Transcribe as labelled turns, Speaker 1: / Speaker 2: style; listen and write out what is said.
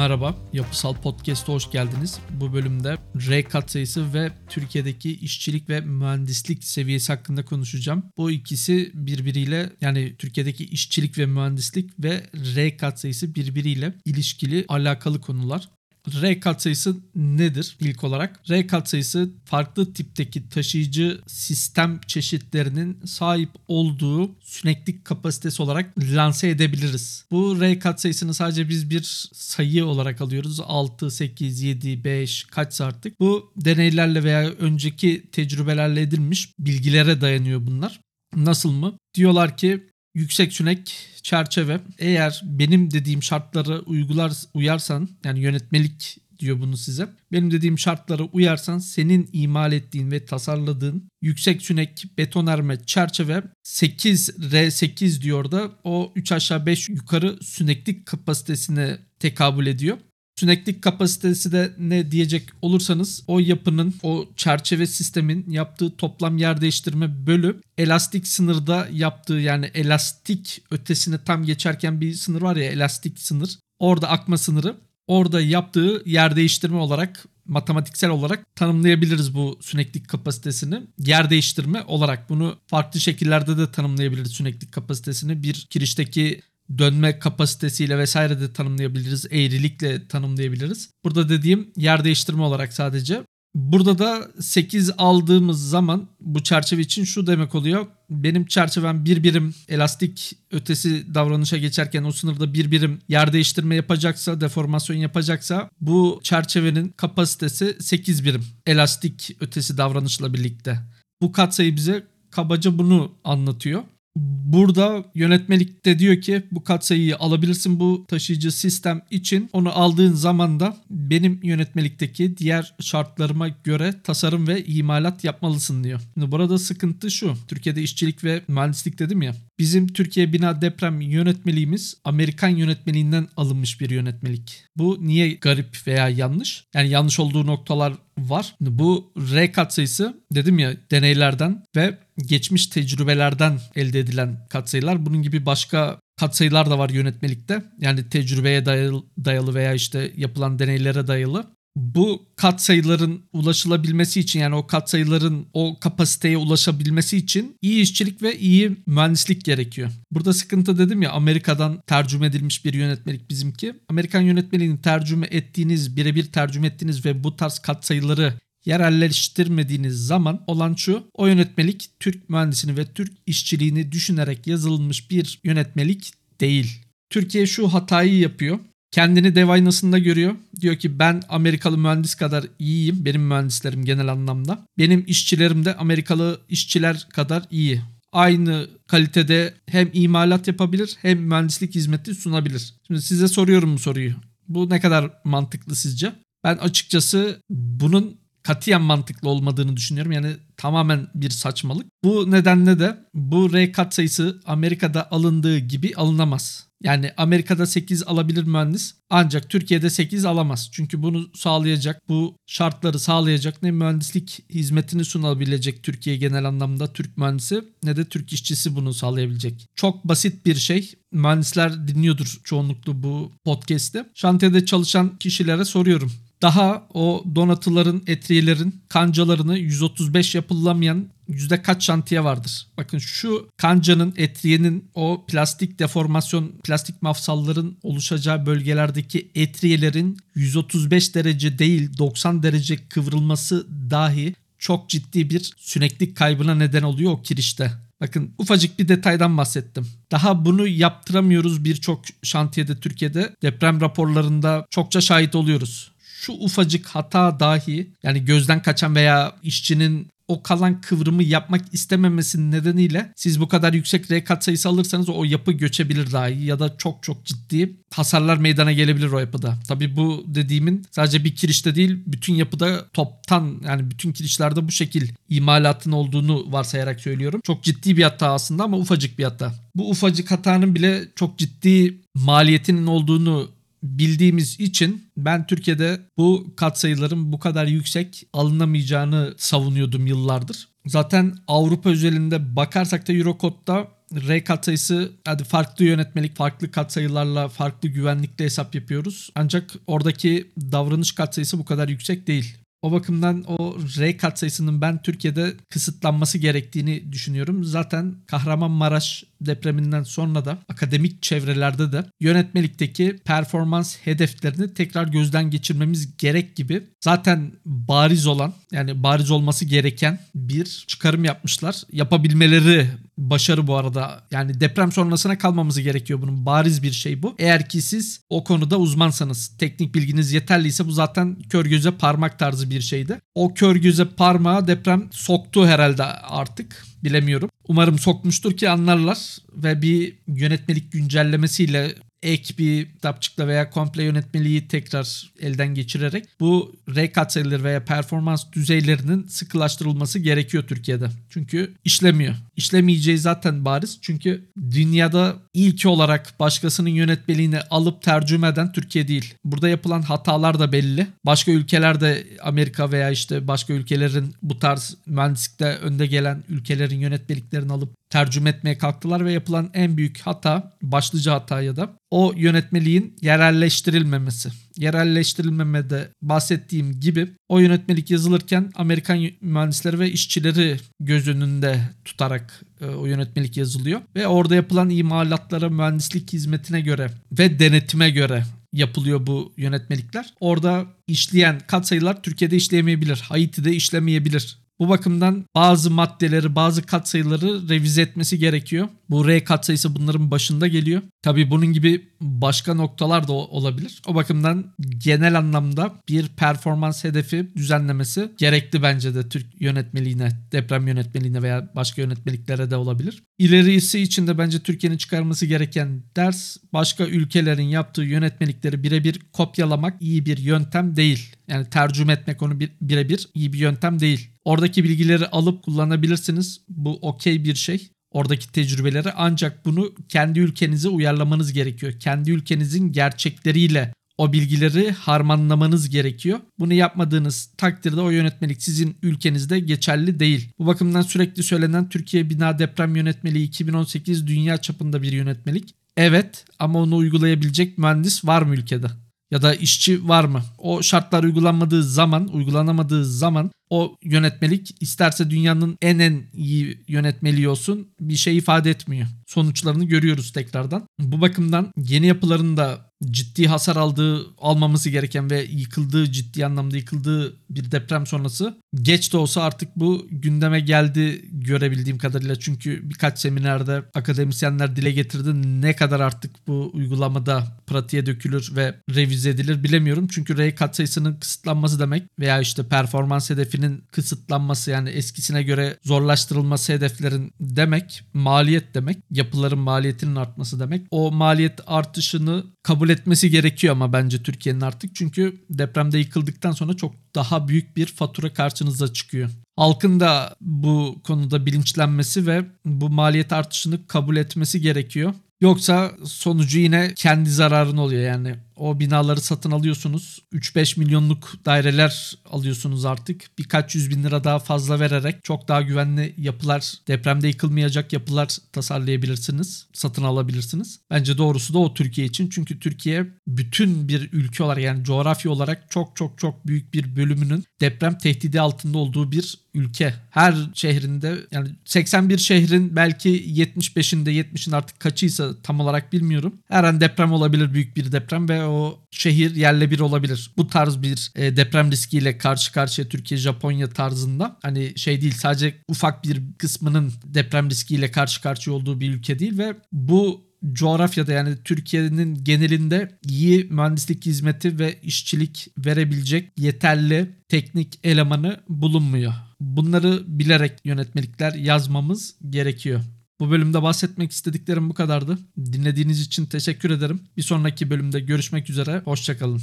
Speaker 1: Merhaba, Yapısal Podcast'a hoş geldiniz. Bu bölümde R katsayısı ve Türkiye'deki işçilik ve mühendislik seviyesi hakkında konuşacağım. Bu ikisi birbiriyle yani Türkiye'deki işçilik ve mühendislik ve R katsayısı birbiriyle ilişkili alakalı konular. R katsayısı nedir ilk olarak? R katsayısı farklı tipteki taşıyıcı sistem çeşitlerinin sahip olduğu süneklik kapasitesi olarak lanse edebiliriz. Bu R katsayısını sadece biz bir sayı olarak alıyoruz. 6, 8, 7, 5 kaçsa artık. Bu deneylerle veya önceki tecrübelerle edilmiş bilgilere dayanıyor bunlar. Nasıl mı? Diyorlar ki yüksek sünek çerçeve eğer benim dediğim şartlara uygular uyarsan yani yönetmelik diyor bunu size. Benim dediğim şartlara uyarsan senin imal ettiğin ve tasarladığın yüksek sünek betonarme çerçeve 8 R8 diyor da o 3 aşağı 5 yukarı süneklik kapasitesine tekabül ediyor. Süneklik kapasitesi de ne diyecek olursanız o yapının o çerçeve sistemin yaptığı toplam yer değiştirme bölü elastik sınırda yaptığı yani elastik ötesine tam geçerken bir sınır var ya elastik sınır. Orada akma sınırı orada yaptığı yer değiştirme olarak matematiksel olarak tanımlayabiliriz bu süneklik kapasitesini. Yer değiştirme olarak bunu farklı şekillerde de tanımlayabiliriz süneklik kapasitesini. Bir kirişteki dönme kapasitesiyle vesaire de tanımlayabiliriz. Eğrilikle tanımlayabiliriz. Burada dediğim yer değiştirme olarak sadece. Burada da 8 aldığımız zaman bu çerçeve için şu demek oluyor. Benim çerçevem bir birim elastik ötesi davranışa geçerken o sınırda bir birim yer değiştirme yapacaksa, deformasyon yapacaksa bu çerçevenin kapasitesi 8 birim elastik ötesi davranışla birlikte. Bu katsayı bize kabaca bunu anlatıyor. Burada yönetmelikte diyor ki bu katsayıyı alabilirsin bu taşıyıcı sistem için. Onu aldığın zaman da benim yönetmelikteki diğer şartlarıma göre tasarım ve imalat yapmalısın diyor. Şimdi burada sıkıntı şu. Türkiye'de işçilik ve mühendislik dedim ya. Bizim Türkiye Bina Deprem yönetmeliğimiz Amerikan yönetmeliğinden alınmış bir yönetmelik. Bu niye garip veya yanlış? Yani yanlış olduğu noktalar var. Bu R katsayısı dedim ya deneylerden ve geçmiş tecrübelerden elde edilen katsayılar. Bunun gibi başka katsayılar da var yönetmelikte. Yani tecrübeye dayalı, dayalı veya işte yapılan deneylere dayalı bu katsayıların ulaşılabilmesi için yani o katsayıların o kapasiteye ulaşabilmesi için iyi işçilik ve iyi mühendislik gerekiyor. Burada sıkıntı dedim ya Amerika'dan tercüme edilmiş bir yönetmelik bizimki. Amerikan yönetmeliğini tercüme ettiğiniz, birebir tercüme ettiğiniz ve bu tarz katsayıları yerelleştirmediğiniz zaman olan şu o yönetmelik Türk mühendisini ve Türk işçiliğini düşünerek yazılmış bir yönetmelik değil. Türkiye şu hatayı yapıyor. Kendini dev aynasında görüyor. Diyor ki ben Amerikalı mühendis kadar iyiyim. Benim mühendislerim genel anlamda. Benim işçilerim de Amerikalı işçiler kadar iyi. Aynı kalitede hem imalat yapabilir hem mühendislik hizmeti sunabilir. Şimdi size soruyorum bu soruyu. Bu ne kadar mantıklı sizce? Ben açıkçası bunun katiyen mantıklı olmadığını düşünüyorum. Yani tamamen bir saçmalık. Bu nedenle de bu R kat sayısı Amerika'da alındığı gibi alınamaz. Yani Amerika'da 8 alabilir mühendis ancak Türkiye'de 8 alamaz. Çünkü bunu sağlayacak, bu şartları sağlayacak ne mühendislik hizmetini sunabilecek Türkiye genel anlamda Türk mühendisi ne de Türk işçisi bunu sağlayabilecek. Çok basit bir şey. Mühendisler dinliyordur çoğunluklu bu podcast'i. Şantiyede çalışan kişilere soruyorum daha o donatıların, etriyelerin kancalarını 135 yapılamayan yüzde kaç şantiye vardır? Bakın şu kancanın, etriyenin o plastik deformasyon, plastik mafsalların oluşacağı bölgelerdeki etriyelerin 135 derece değil 90 derece kıvrılması dahi çok ciddi bir süneklik kaybına neden oluyor o kirişte. Bakın ufacık bir detaydan bahsettim. Daha bunu yaptıramıyoruz birçok şantiyede Türkiye'de. Deprem raporlarında çokça şahit oluyoruz şu ufacık hata dahi yani gözden kaçan veya işçinin o kalan kıvrımı yapmak istememesinin nedeniyle siz bu kadar yüksek R kat sayısı alırsanız o yapı göçebilir dahi ya da çok çok ciddi hasarlar meydana gelebilir o yapıda. Tabi bu dediğimin sadece bir kirişte değil bütün yapıda toptan yani bütün kirişlerde bu şekil imalatın olduğunu varsayarak söylüyorum. Çok ciddi bir hata aslında ama ufacık bir hata. Bu ufacık hatanın bile çok ciddi maliyetinin olduğunu bildiğimiz için ben Türkiye'de bu katsayıların bu kadar yüksek alınamayacağını savunuyordum yıllardır. Zaten Avrupa özelinde bakarsak da Eurocode'da R katsayısı hadi farklı yönetmelik, farklı katsayılarla, farklı güvenlikle hesap yapıyoruz. Ancak oradaki davranış katsayısı bu kadar yüksek değil. O bakımdan o R katsayısının ben Türkiye'de kısıtlanması gerektiğini düşünüyorum. Zaten Kahramanmaraş depreminden sonra da akademik çevrelerde de yönetmelikteki performans hedeflerini tekrar gözden geçirmemiz gerek gibi zaten bariz olan yani bariz olması gereken bir çıkarım yapmışlar. Yapabilmeleri başarı bu arada. Yani deprem sonrasına kalmamız gerekiyor bunun. Bariz bir şey bu. Eğer ki siz o konuda uzmansanız, teknik bilginiz yeterliyse bu zaten kör göze parmak tarzı bir şeydi. O kör göze parmağı deprem soktu herhalde artık. Bilemiyorum. Umarım sokmuştur ki anlarlar ve bir yönetmelik güncellemesiyle ek bir kitapçıkla veya komple yönetmeliği tekrar elden geçirerek bu R katsayıları veya performans düzeylerinin sıkılaştırılması gerekiyor Türkiye'de. Çünkü işlemiyor. İşlemeyeceği zaten bariz. Çünkü dünyada ilk olarak başkasının yönetmeliğini alıp tercüme eden Türkiye değil. Burada yapılan hatalar da belli. Başka ülkelerde Amerika veya işte başka ülkelerin bu tarz mühendislikte önde gelen ülkelerin yönetmeliklerini alıp tercüme etmeye kalktılar ve yapılan en büyük hata, başlıca hata ya da o yönetmeliğin yerelleştirilmemesi. Yerelleştirilmemede bahsettiğim gibi o yönetmelik yazılırken Amerikan mühendisleri ve işçileri göz önünde tutarak e, o yönetmelik yazılıyor. Ve orada yapılan imalatlara mühendislik hizmetine göre ve denetime göre yapılıyor bu yönetmelikler. Orada işleyen katsayılar Türkiye'de işleyemeyebilir. Haiti'de işlemeyebilir. Bu bakımdan bazı maddeleri, bazı katsayıları revize etmesi gerekiyor. Bu R katsayısı bunların başında geliyor. Tabii bunun gibi başka noktalar da olabilir. O bakımdan genel anlamda bir performans hedefi düzenlemesi gerekli bence de Türk yönetmeliğine, deprem yönetmeliğine veya başka yönetmeliklere de olabilir. İlerisi için de bence Türkiye'nin çıkarması gereken ders başka ülkelerin yaptığı yönetmelikleri birebir kopyalamak iyi bir yöntem değil. Yani tercüme etmek onu birebir iyi bir yöntem değil. Oradaki bilgileri alıp kullanabilirsiniz. Bu okey bir şey oradaki tecrübeleri ancak bunu kendi ülkenize uyarlamanız gerekiyor. Kendi ülkenizin gerçekleriyle o bilgileri harmanlamanız gerekiyor. Bunu yapmadığınız takdirde o yönetmelik sizin ülkenizde geçerli değil. Bu bakımdan sürekli söylenen Türkiye Bina Deprem Yönetmeliği 2018 dünya çapında bir yönetmelik. Evet ama onu uygulayabilecek mühendis var mı ülkede? Ya da işçi var mı? O şartlar uygulanmadığı zaman, uygulanamadığı zaman o yönetmelik isterse dünyanın en en iyi yönetmeliği olsun bir şey ifade etmiyor. Sonuçlarını görüyoruz tekrardan. Bu bakımdan yeni yapıların da ciddi hasar aldığı almaması gereken ve yıkıldığı ciddi anlamda yıkıldığı bir deprem sonrası geç de olsa artık bu gündeme geldi görebildiğim kadarıyla çünkü birkaç seminerde akademisyenler dile getirdi ne kadar artık bu uygulamada pratiğe dökülür ve revize edilir bilemiyorum çünkü R katsayısının kısıtlanması demek veya işte performans hedefinin kısıtlanması yani eskisine göre zorlaştırılması hedeflerin demek maliyet demek yapıların maliyetinin artması demek o maliyet artışını kabul etmesi gerekiyor ama bence Türkiye'nin artık. Çünkü depremde yıkıldıktan sonra çok daha büyük bir fatura karşınıza çıkıyor. Halkın da bu konuda bilinçlenmesi ve bu maliyet artışını kabul etmesi gerekiyor. Yoksa sonucu yine kendi zararın oluyor yani o binaları satın alıyorsunuz. 3-5 milyonluk daireler alıyorsunuz artık. Birkaç yüz bin lira daha fazla vererek çok daha güvenli yapılar, depremde yıkılmayacak yapılar tasarlayabilirsiniz. Satın alabilirsiniz. Bence doğrusu da o Türkiye için. Çünkü Türkiye bütün bir ülke olarak yani coğrafya olarak çok çok çok büyük bir bölümünün deprem tehdidi altında olduğu bir ülke. Her şehrinde yani 81 şehrin belki 75'inde 70'in artık kaçıysa tam olarak bilmiyorum. Her an deprem olabilir büyük bir deprem ve o şehir yerle bir olabilir. Bu tarz bir e, deprem riskiyle karşı karşıya Türkiye, Japonya tarzında. Hani şey değil sadece ufak bir kısmının deprem riskiyle karşı karşıya olduğu bir ülke değil ve bu coğrafyada yani Türkiye'nin genelinde iyi mühendislik hizmeti ve işçilik verebilecek yeterli teknik elemanı bulunmuyor. Bunları bilerek yönetmelikler yazmamız gerekiyor. Bu bölümde bahsetmek istediklerim bu kadardı. Dinlediğiniz için teşekkür ederim. Bir sonraki bölümde görüşmek üzere. Hoşçakalın.